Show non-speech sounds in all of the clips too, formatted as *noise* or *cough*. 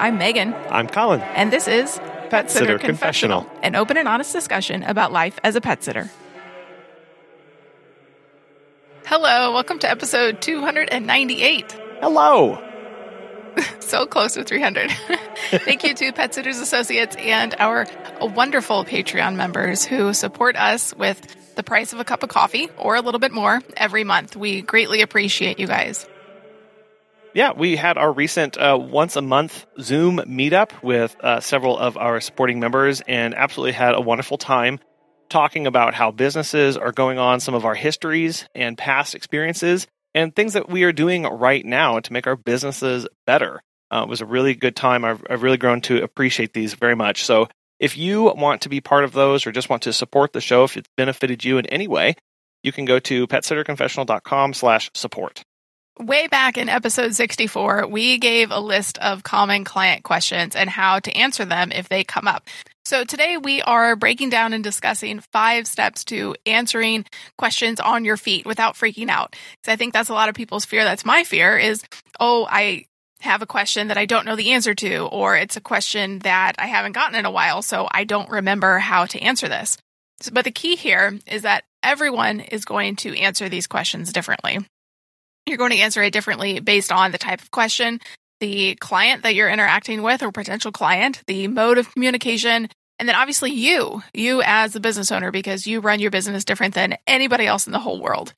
I'm Megan. I'm Colin. And this is Pet Sitter Confessional, an open and honest discussion about life as a pet sitter. Hello, welcome to episode 298. Hello. *laughs* so close to 300. *laughs* Thank you to Pet Sitters Associates and our wonderful Patreon members who support us with the price of a cup of coffee or a little bit more every month. We greatly appreciate you guys. Yeah, we had our recent uh, once a month Zoom meetup with uh, several of our supporting members and absolutely had a wonderful time talking about how businesses are going on, some of our histories and past experiences, and things that we are doing right now to make our businesses better. Uh, it was a really good time. I've, I've really grown to appreciate these very much. So if you want to be part of those or just want to support the show, if it's benefited you in any way, you can go to petsitterconfessional.com slash support. Way back in episode 64, we gave a list of common client questions and how to answer them if they come up. So today we are breaking down and discussing five steps to answering questions on your feet without freaking out. Because I think that's a lot of people's fear. That's my fear is, oh, I have a question that I don't know the answer to, or it's a question that I haven't gotten in a while, so I don't remember how to answer this. But the key here is that everyone is going to answer these questions differently. You're going to answer it differently based on the type of question, the client that you're interacting with or potential client, the mode of communication, and then obviously you, you as the business owner, because you run your business different than anybody else in the whole world.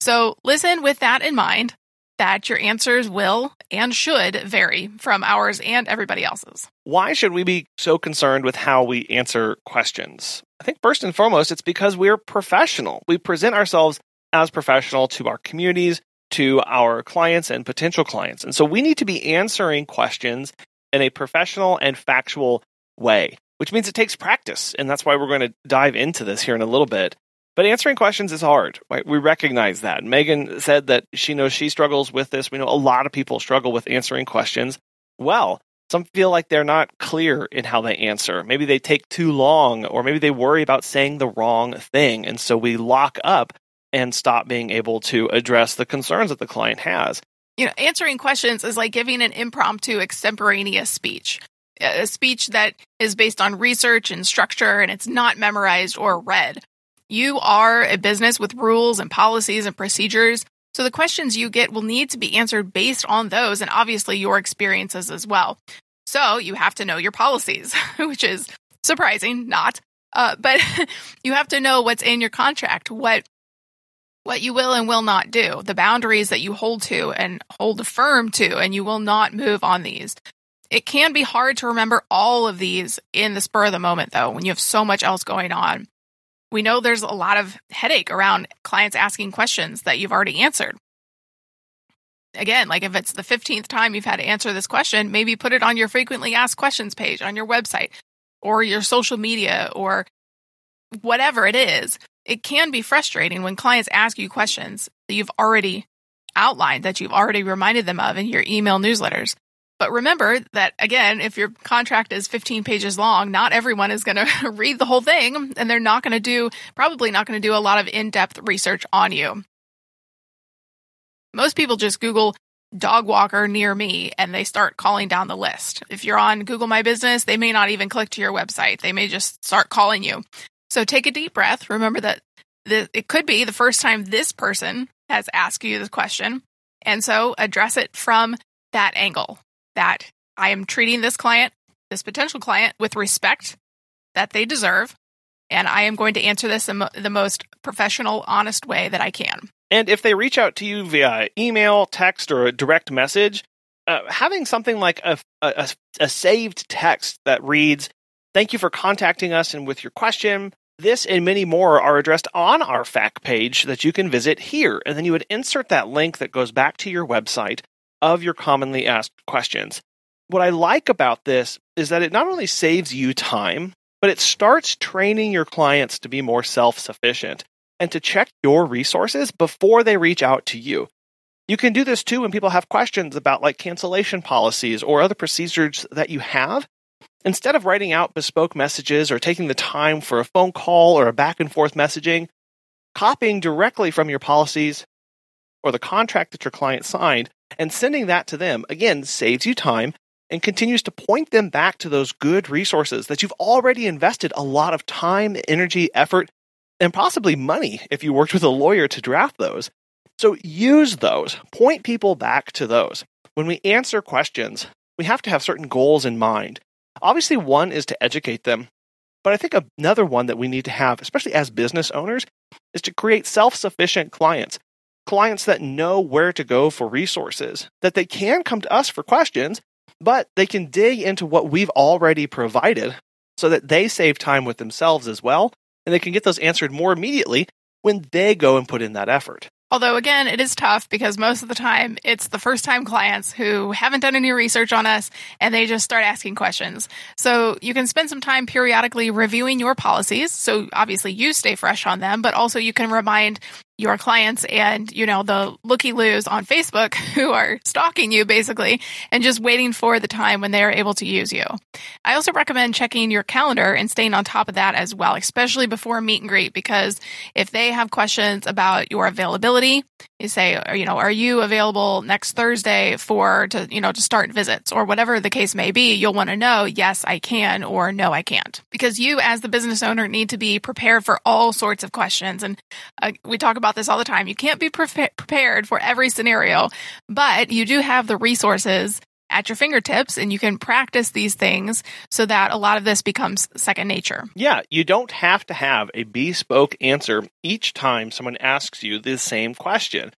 So listen with that in mind that your answers will and should vary from ours and everybody else's. Why should we be so concerned with how we answer questions? I think first and foremost, it's because we're professional. We present ourselves as professional to our communities, to our clients and potential clients. And so we need to be answering questions in a professional and factual way, which means it takes practice. And that's why we're going to dive into this here in a little bit. But answering questions is hard, right? We recognize that. Megan said that she knows she struggles with this. We know a lot of people struggle with answering questions. Well, some feel like they're not clear in how they answer. Maybe they take too long, or maybe they worry about saying the wrong thing. And so we lock up and stop being able to address the concerns that the client has. You know, answering questions is like giving an impromptu extemporaneous speech. A speech that is based on research and structure and it's not memorized or read. You are a business with rules and policies and procedures. So the questions you get will need to be answered based on those and obviously your experiences as well. So you have to know your policies, *laughs* which is surprising, not. Uh, but *laughs* you have to know what's in your contract, what what you will and will not do, the boundaries that you hold to and hold firm to, and you will not move on these. It can be hard to remember all of these in the spur of the moment, though, when you have so much else going on. We know there's a lot of headache around clients asking questions that you've already answered. Again, like if it's the 15th time you've had to answer this question, maybe put it on your frequently asked questions page on your website or your social media or whatever it is it can be frustrating when clients ask you questions that you've already outlined, that you've already reminded them of in your email newsletters. But remember that again, if your contract is 15 pages long, not everyone is going *laughs* to read the whole thing and they're not going to do, probably not going to do a lot of in depth research on you. Most people just Google dog walker near me and they start calling down the list. If you're on Google My Business, they may not even click to your website. They may just start calling you. So take a deep breath. Remember that the, it could be the first time this person has asked you this question. And so address it from that angle that I am treating this client, this potential client, with respect that they deserve. And I am going to answer this in the most professional, honest way that I can. And if they reach out to you via email, text, or a direct message, uh, having something like a, a, a saved text that reads, Thank you for contacting us and with your question. This and many more are addressed on our FAQ page that you can visit here. And then you would insert that link that goes back to your website of your commonly asked questions. What I like about this is that it not only saves you time, but it starts training your clients to be more self sufficient and to check your resources before they reach out to you. You can do this too when people have questions about like cancellation policies or other procedures that you have. Instead of writing out bespoke messages or taking the time for a phone call or a back and forth messaging, copying directly from your policies or the contract that your client signed and sending that to them again saves you time and continues to point them back to those good resources that you've already invested a lot of time, energy, effort, and possibly money if you worked with a lawyer to draft those. So use those, point people back to those. When we answer questions, we have to have certain goals in mind. Obviously, one is to educate them, but I think another one that we need to have, especially as business owners, is to create self sufficient clients. Clients that know where to go for resources, that they can come to us for questions, but they can dig into what we've already provided so that they save time with themselves as well, and they can get those answered more immediately when they go and put in that effort. Although, again, it is tough because most of the time it's the first time clients who haven't done any research on us and they just start asking questions. So you can spend some time periodically reviewing your policies. So obviously you stay fresh on them, but also you can remind your clients and, you know, the looky loos on Facebook *laughs* who are stalking you basically and just waiting for the time when they are able to use you. I also recommend checking your calendar and staying on top of that as well, especially before meet and greet, because if they have questions about your availability, you say, you know, are you available next Thursday for to, you know, to start visits or whatever the case may be, you'll want to know, yes, I can or no, I can't. Because you as the business owner need to be prepared for all sorts of questions. And uh, we talk about this all the time. You can't be pre- prepared for every scenario, but you do have the resources at your fingertips and you can practice these things so that a lot of this becomes second nature. Yeah, you don't have to have a bespoke answer each time someone asks you the same question.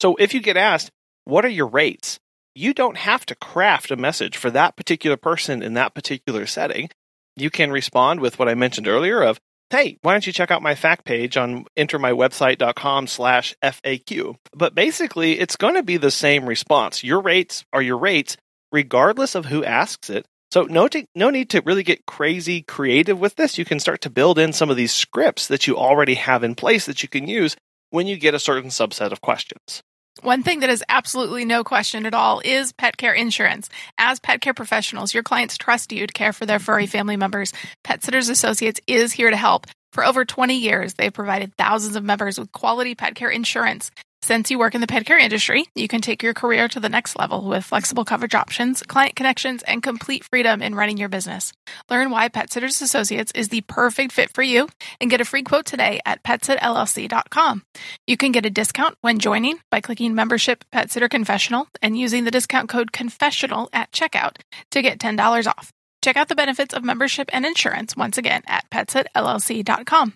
So if you get asked, what are your rates? You don't have to craft a message for that particular person in that particular setting. You can respond with what I mentioned earlier of, hey, why don't you check out my fact page on entermywebsite.com slash FAQ. But basically, it's going to be the same response. Your rates are your rates, regardless of who asks it. So no, to, no need to really get crazy creative with this. You can start to build in some of these scripts that you already have in place that you can use when you get a certain subset of questions. One thing that is absolutely no question at all is pet care insurance. As pet care professionals, your clients trust you to care for their furry family members. Pet Sitters Associates is here to help. For over 20 years, they've provided thousands of members with quality pet care insurance. Since you work in the pet care industry, you can take your career to the next level with flexible coverage options, client connections, and complete freedom in running your business. Learn why Pet Sitters Associates is the perfect fit for you and get a free quote today at petsitllc.com. You can get a discount when joining by clicking membership Pet Sitter Confessional and using the discount code confessional at checkout to get $10 off. Check out the benefits of membership and insurance once again at petsitllc.com.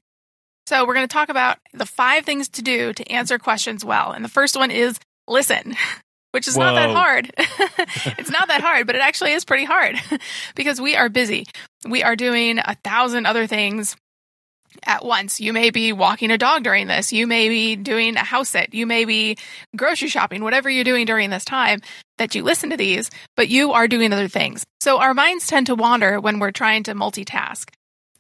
So we're going to talk about the five things to do to answer questions well. And the first one is listen, *laughs* which is Whoa. not that hard. *laughs* it's not that hard, but it actually is pretty hard *laughs* because we are busy. We are doing a thousand other things at once. You may be walking a dog during this. You may be doing a house sit. You may be grocery shopping, whatever you're doing during this time that you listen to these, but you are doing other things. So our minds tend to wander when we're trying to multitask.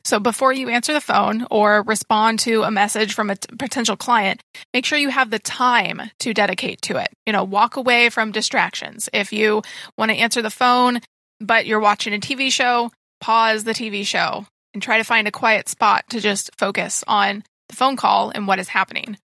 So before you answer the phone or respond to a message from a t- potential client, make sure you have the time to dedicate to it. You know, walk away from distractions. If you want to answer the phone, but you're watching a TV show, pause the TV show and try to find a quiet spot to just focus on the phone call and what is happening.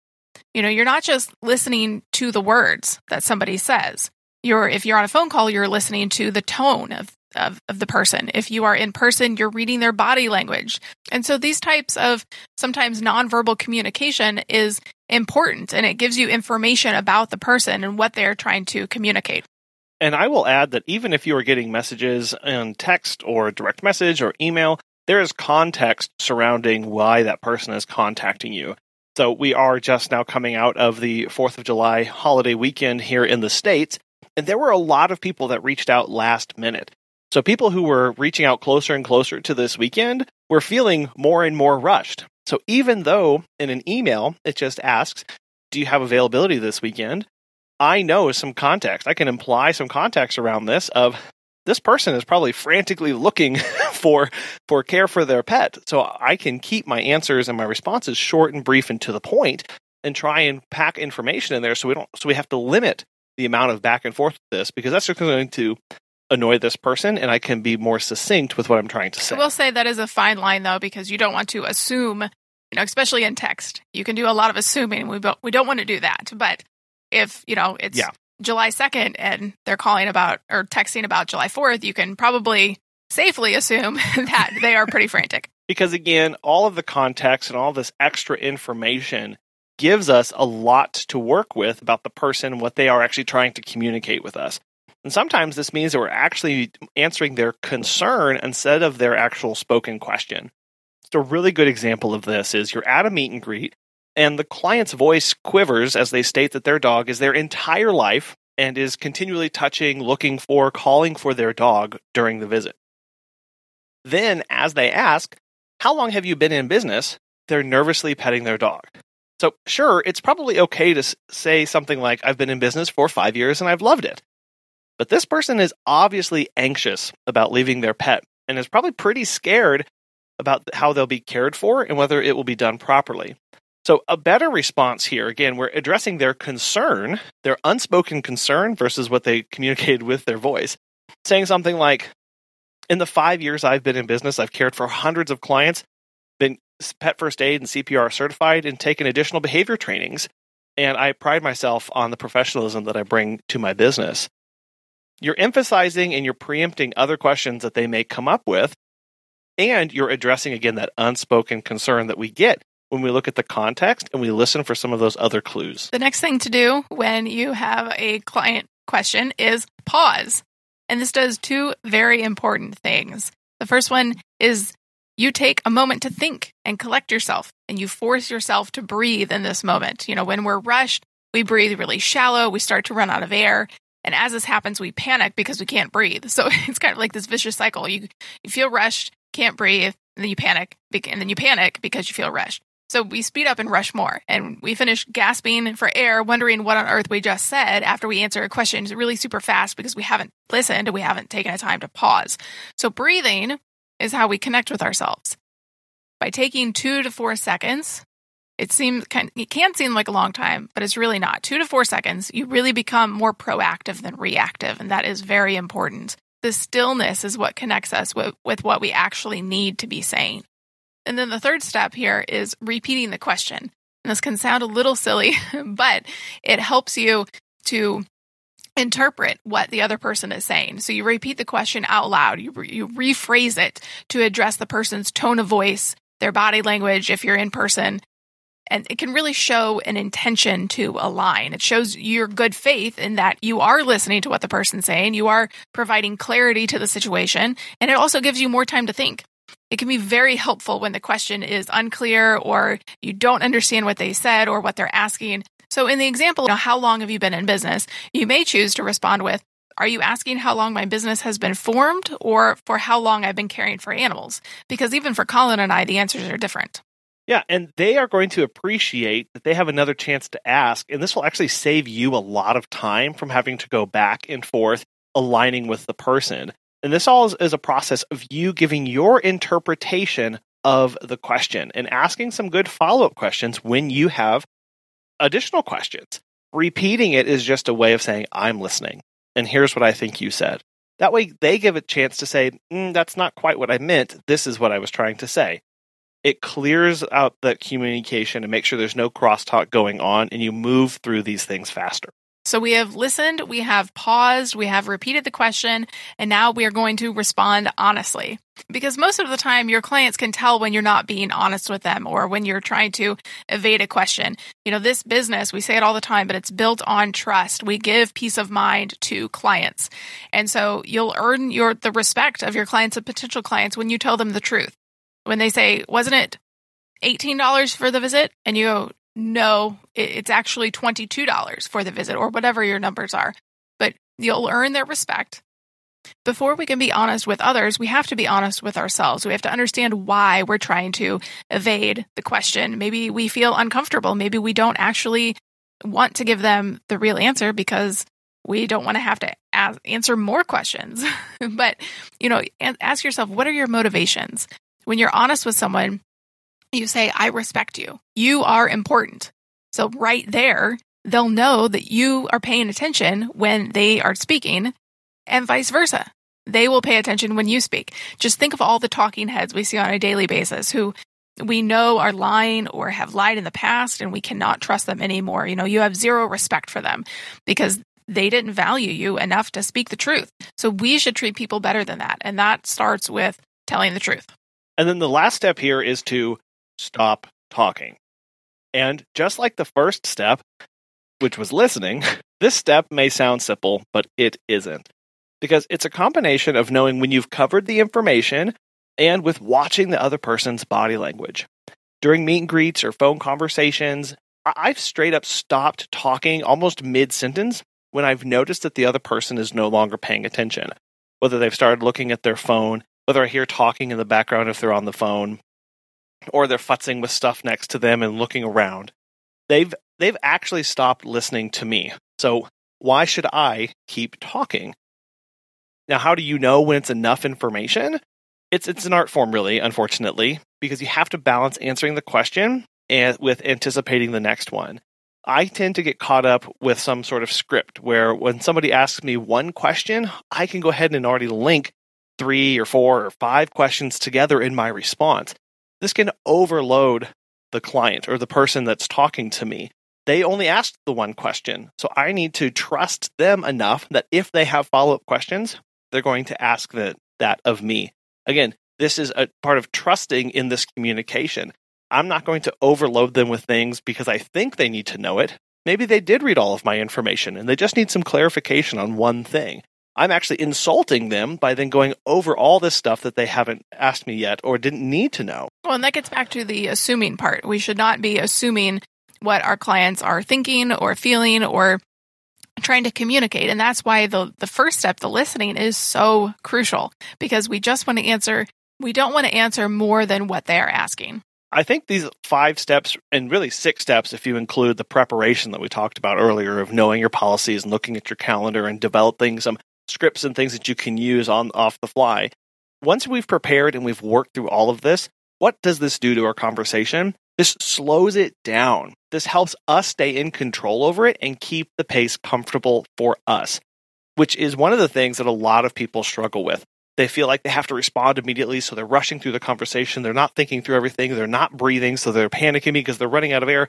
You know, you're not just listening to the words that somebody says. You're if you're on a phone call, you're listening to the tone of of, of the person. If you are in person, you're reading their body language. And so these types of sometimes nonverbal communication is important and it gives you information about the person and what they're trying to communicate. And I will add that even if you are getting messages in text or direct message or email, there is context surrounding why that person is contacting you. So we are just now coming out of the 4th of July holiday weekend here in the States, and there were a lot of people that reached out last minute. So people who were reaching out closer and closer to this weekend were feeling more and more rushed. So even though in an email it just asks, Do you have availability this weekend? I know some context. I can imply some context around this of this person is probably frantically looking *laughs* for for care for their pet. So I can keep my answers and my responses short and brief and to the point and try and pack information in there so we don't so we have to limit the amount of back and forth with this because that's just going to annoy this person and I can be more succinct with what I'm trying to say. I will say that is a fine line though because you don't want to assume, you know, especially in text. You can do a lot of assuming. We we don't want to do that. But if, you know, it's yeah. July 2nd and they're calling about or texting about July 4th, you can probably safely assume *laughs* that they are pretty frantic. *laughs* Because again, all of the context and all this extra information gives us a lot to work with about the person, what they are actually trying to communicate with us. And sometimes this means that we're actually answering their concern instead of their actual spoken question. So a really good example of this is you're at a meet and greet, and the client's voice quivers as they state that their dog is their entire life and is continually touching, looking for, calling for their dog during the visit. Then, as they ask, How long have you been in business? they're nervously petting their dog. So, sure, it's probably okay to say something like, I've been in business for five years and I've loved it. But this person is obviously anxious about leaving their pet and is probably pretty scared about how they'll be cared for and whether it will be done properly. So, a better response here, again, we're addressing their concern, their unspoken concern versus what they communicated with their voice. Saying something like, In the five years I've been in business, I've cared for hundreds of clients, been pet first aid and CPR certified, and taken additional behavior trainings. And I pride myself on the professionalism that I bring to my business. You're emphasizing and you're preempting other questions that they may come up with and you're addressing again that unspoken concern that we get when we look at the context and we listen for some of those other clues. The next thing to do when you have a client question is pause. And this does two very important things. The first one is you take a moment to think and collect yourself and you force yourself to breathe in this moment. You know, when we're rushed, we breathe really shallow, we start to run out of air. And as this happens, we panic because we can't breathe. So *laughs* it's kind of like this vicious cycle. You you feel rushed, can't breathe, and then you panic, and then you panic because you feel rushed. So we speed up and rush more, and we finish gasping for air, wondering what on earth we just said after we answer a question really super fast because we haven't listened and we haven't taken a time to pause. So breathing is how we connect with ourselves. By taking two to four seconds, it seems kind it can seem like a long time, but it's really not. Two to four seconds, you really become more proactive than reactive, and that is very important the stillness is what connects us with, with what we actually need to be saying. And then the third step here is repeating the question. And this can sound a little silly, *laughs* but it helps you to interpret what the other person is saying. So you repeat the question out loud, you, you rephrase it to address the person's tone of voice, their body language, if you're in person, and it can really show an intention to align. It shows your good faith in that you are listening to what the person's saying, you are providing clarity to the situation, and it also gives you more time to think. It can be very helpful when the question is unclear or you don't understand what they said or what they're asking. So, in the example, you know, how long have you been in business? You may choose to respond with, Are you asking how long my business has been formed or for how long I've been caring for animals? Because even for Colin and I, the answers are different. Yeah, and they are going to appreciate that they have another chance to ask, and this will actually save you a lot of time from having to go back and forth aligning with the person. And this all is, is a process of you giving your interpretation of the question and asking some good follow up questions when you have additional questions. Repeating it is just a way of saying, I'm listening, and here's what I think you said. That way, they give a chance to say, mm, That's not quite what I meant. This is what I was trying to say it clears out the communication and make sure there's no crosstalk going on and you move through these things faster. So we have listened, we have paused, we have repeated the question, and now we are going to respond honestly. Because most of the time, your clients can tell when you're not being honest with them or when you're trying to evade a question. You know, this business, we say it all the time, but it's built on trust. We give peace of mind to clients. And so you'll earn your the respect of your clients and potential clients when you tell them the truth when they say, wasn't it $18 for the visit? And you go, no, it's actually $22 for the visit or whatever your numbers are. But you'll earn their respect. Before we can be honest with others, we have to be honest with ourselves. We have to understand why we're trying to evade the question. Maybe we feel uncomfortable. Maybe we don't actually want to give them the real answer because we don't want to have to ask, answer more questions. *laughs* but, you know, ask yourself, what are your motivations? When you're honest with someone, you say, I respect you. You are important. So, right there, they'll know that you are paying attention when they are speaking, and vice versa. They will pay attention when you speak. Just think of all the talking heads we see on a daily basis who we know are lying or have lied in the past, and we cannot trust them anymore. You know, you have zero respect for them because they didn't value you enough to speak the truth. So we should treat people better than that. And that starts with telling the truth. And then the last step here is to stop talking. And just like the first step, which was listening, *laughs* this step may sound simple, but it isn't. Because it's a combination of knowing when you've covered the information and with watching the other person's body language. During meet and greets or phone conversations, I've straight up stopped talking almost mid sentence when I've noticed that the other person is no longer paying attention. Whether they've started looking at their phone, whether I hear talking in the background if they're on the phone, or they're futzing with stuff next to them and looking around. They've they've actually stopped listening to me. So why should I keep talking? Now, how do you know when it's enough information? It's it's an art form, really, unfortunately, because you have to balance answering the question and with anticipating the next one. I tend to get caught up with some sort of script where when somebody asks me one question, I can go ahead and already link three or four or five questions together in my response. This can overload the client or the person that's talking to me. They only asked the one question. So I need to trust them enough that if they have follow up questions, they're going to ask that, that of me. Again, this is a part of trusting in this communication. I'm not going to overload them with things because I think they need to know it. Maybe they did read all of my information and they just need some clarification on one thing. I'm actually insulting them by then going over all this stuff that they haven't asked me yet or didn't need to know. Well, and that gets back to the assuming part. We should not be assuming what our clients are thinking or feeling or trying to communicate. And that's why the, the first step, the listening, is so crucial because we just want to answer, we don't want to answer more than what they are asking. I think these five steps, and really six steps, if you include the preparation that we talked about earlier of knowing your policies and looking at your calendar and developing some um, scripts and things that you can use on off the fly. Once we've prepared and we've worked through all of this, what does this do to our conversation? This slows it down. This helps us stay in control over it and keep the pace comfortable for us, which is one of the things that a lot of people struggle with. They feel like they have to respond immediately, so they're rushing through the conversation. They're not thinking through everything. They're not breathing, so they're panicking because they're running out of air.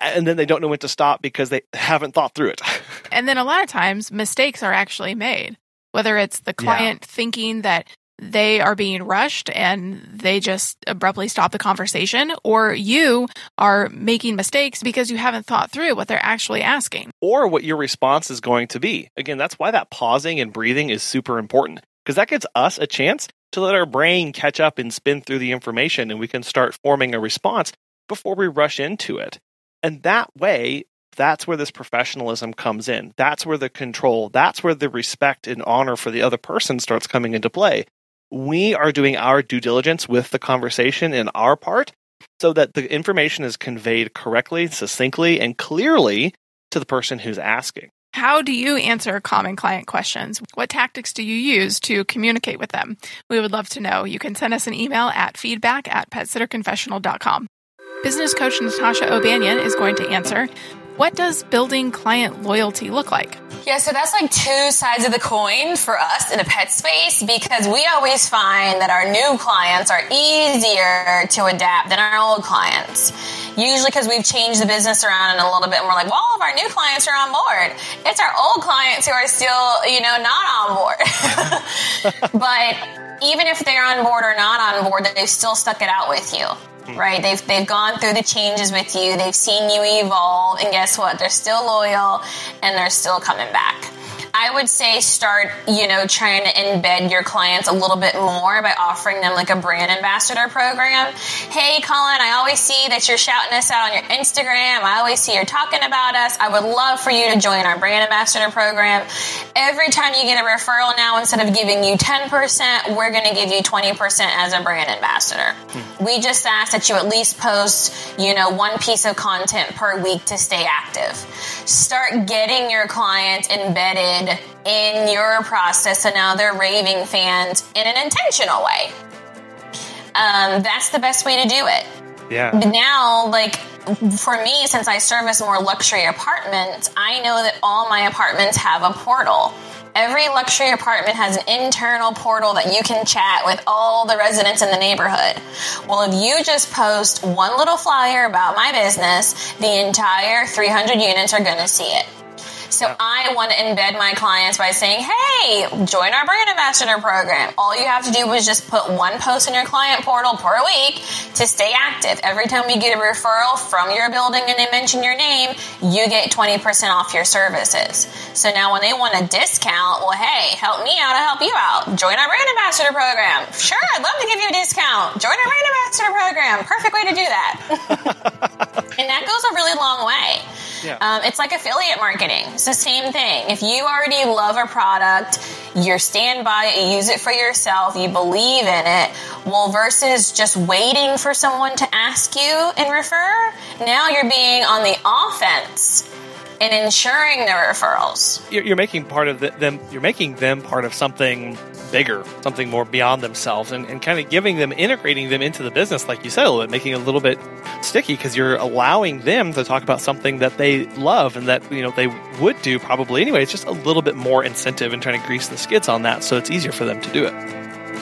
And then they don't know when to stop because they haven't thought through it. *laughs* and then a lot of times mistakes are actually made, whether it's the client yeah. thinking that they are being rushed and they just abruptly stop the conversation, or you are making mistakes because you haven't thought through what they're actually asking. Or what your response is going to be. Again, that's why that pausing and breathing is super important because that gives us a chance to let our brain catch up and spin through the information and we can start forming a response before we rush into it. And that way, that's where this professionalism comes in. That's where the control, that's where the respect and honor for the other person starts coming into play. We are doing our due diligence with the conversation in our part so that the information is conveyed correctly, succinctly, and clearly to the person who's asking. How do you answer common client questions? What tactics do you use to communicate with them? We would love to know. You can send us an email at feedback at petsitterconfessional.com. Business coach Natasha O'Banion is going to answer what does building client loyalty look like? Yeah, so that's like two sides of the coin for us in the pet space because we always find that our new clients are easier to adapt than our old clients. Usually because we've changed the business around a little bit and we're like, well, all of our new clients are on board. It's our old clients who are still, you know, not on board. *laughs* but even if they're on board or not on board, they've still stuck it out with you. Mm-hmm. right? They've they've gone through the changes with you. They've seen you evolve, and guess what? They're still loyal, and they're still coming back. I would say start, you know, trying to embed your clients a little bit more by offering them like a brand ambassador program. Hey, Colin, I always see that you're shouting us out on your Instagram. I always see you're talking about us. I would love for you to join our brand ambassador program. Every time you get a referral now, instead of giving you 10%, we're going to give you 20% as a brand ambassador. Hmm. We just ask that you at least post, you know, one piece of content per week to stay active. Start getting your clients embedded in your process and now they're raving fans in an intentional way. Um, that's the best way to do it. Yeah. But now, like, for me, since I service more luxury apartments, I know that all my apartments have a portal. Every luxury apartment has an internal portal that you can chat with all the residents in the neighborhood. Well, if you just post one little flyer about my business, the entire 300 units are going to see it. So yeah. I want to embed my clients by saying, hey, join our brand ambassador program. All you have to do is just put one post in your client portal per week to stay active. Every time we get a referral from your building and they mention your name, you get 20% off your services. So now when they want a discount, well, hey, help me out, I'll help you out. Join our brand ambassador program. Sure, I'd love to give you a discount. Join our brand ambassador program. Perfect way to do that. *laughs* *laughs* and that goes a really long way. Yeah. Um, it's like affiliate marketing. It's the same thing. If you already love a product, you stand by it, you use it for yourself, you believe in it, well, versus just waiting for someone to ask you and refer, now you're being on the offense in ensuring the referrals. You're, you're making part of the, them. You're making them part of something bigger, something more beyond themselves, and, and kind of giving them, integrating them into the business, like you said, a little bit, making it a little bit sticky because you're allowing them to talk about something that they love and that you know they would do probably anyway. It's just a little bit more incentive in trying to grease the skids on that, so it's easier for them to do it.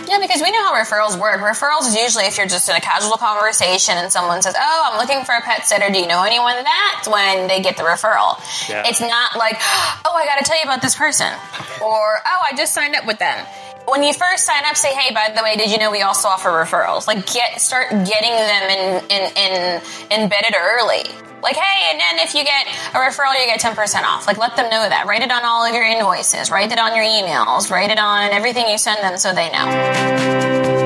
Yeah, because we know how referrals work. Referrals is usually if you're just in a casual conversation and someone says, "Oh, I'm looking for a pet sitter. Do you know anyone?" That's when they get the referral. Yeah. It's not like, *gasps* "Oh, I got to tell you about this person," or "Oh, I just signed up with them." When you first sign up, say, "Hey, by the way, did you know we also offer referrals?" Like, get start getting them in in, in embedded early. Like, hey, and then if you get a referral, you get 10% off. Like, let them know that. Write it on all of your invoices, write it on your emails, write it on everything you send them so they know.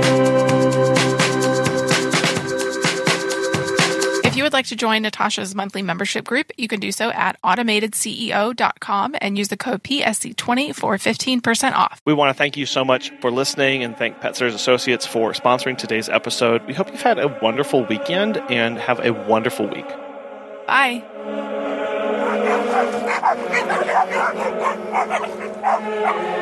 Would like to join Natasha's monthly membership group, you can do so at automatedceo.com and use the code PSC20 for 15% off. We want to thank you so much for listening and thank Pet Sitters Associates for sponsoring today's episode. We hope you've had a wonderful weekend and have a wonderful week. Bye. *laughs*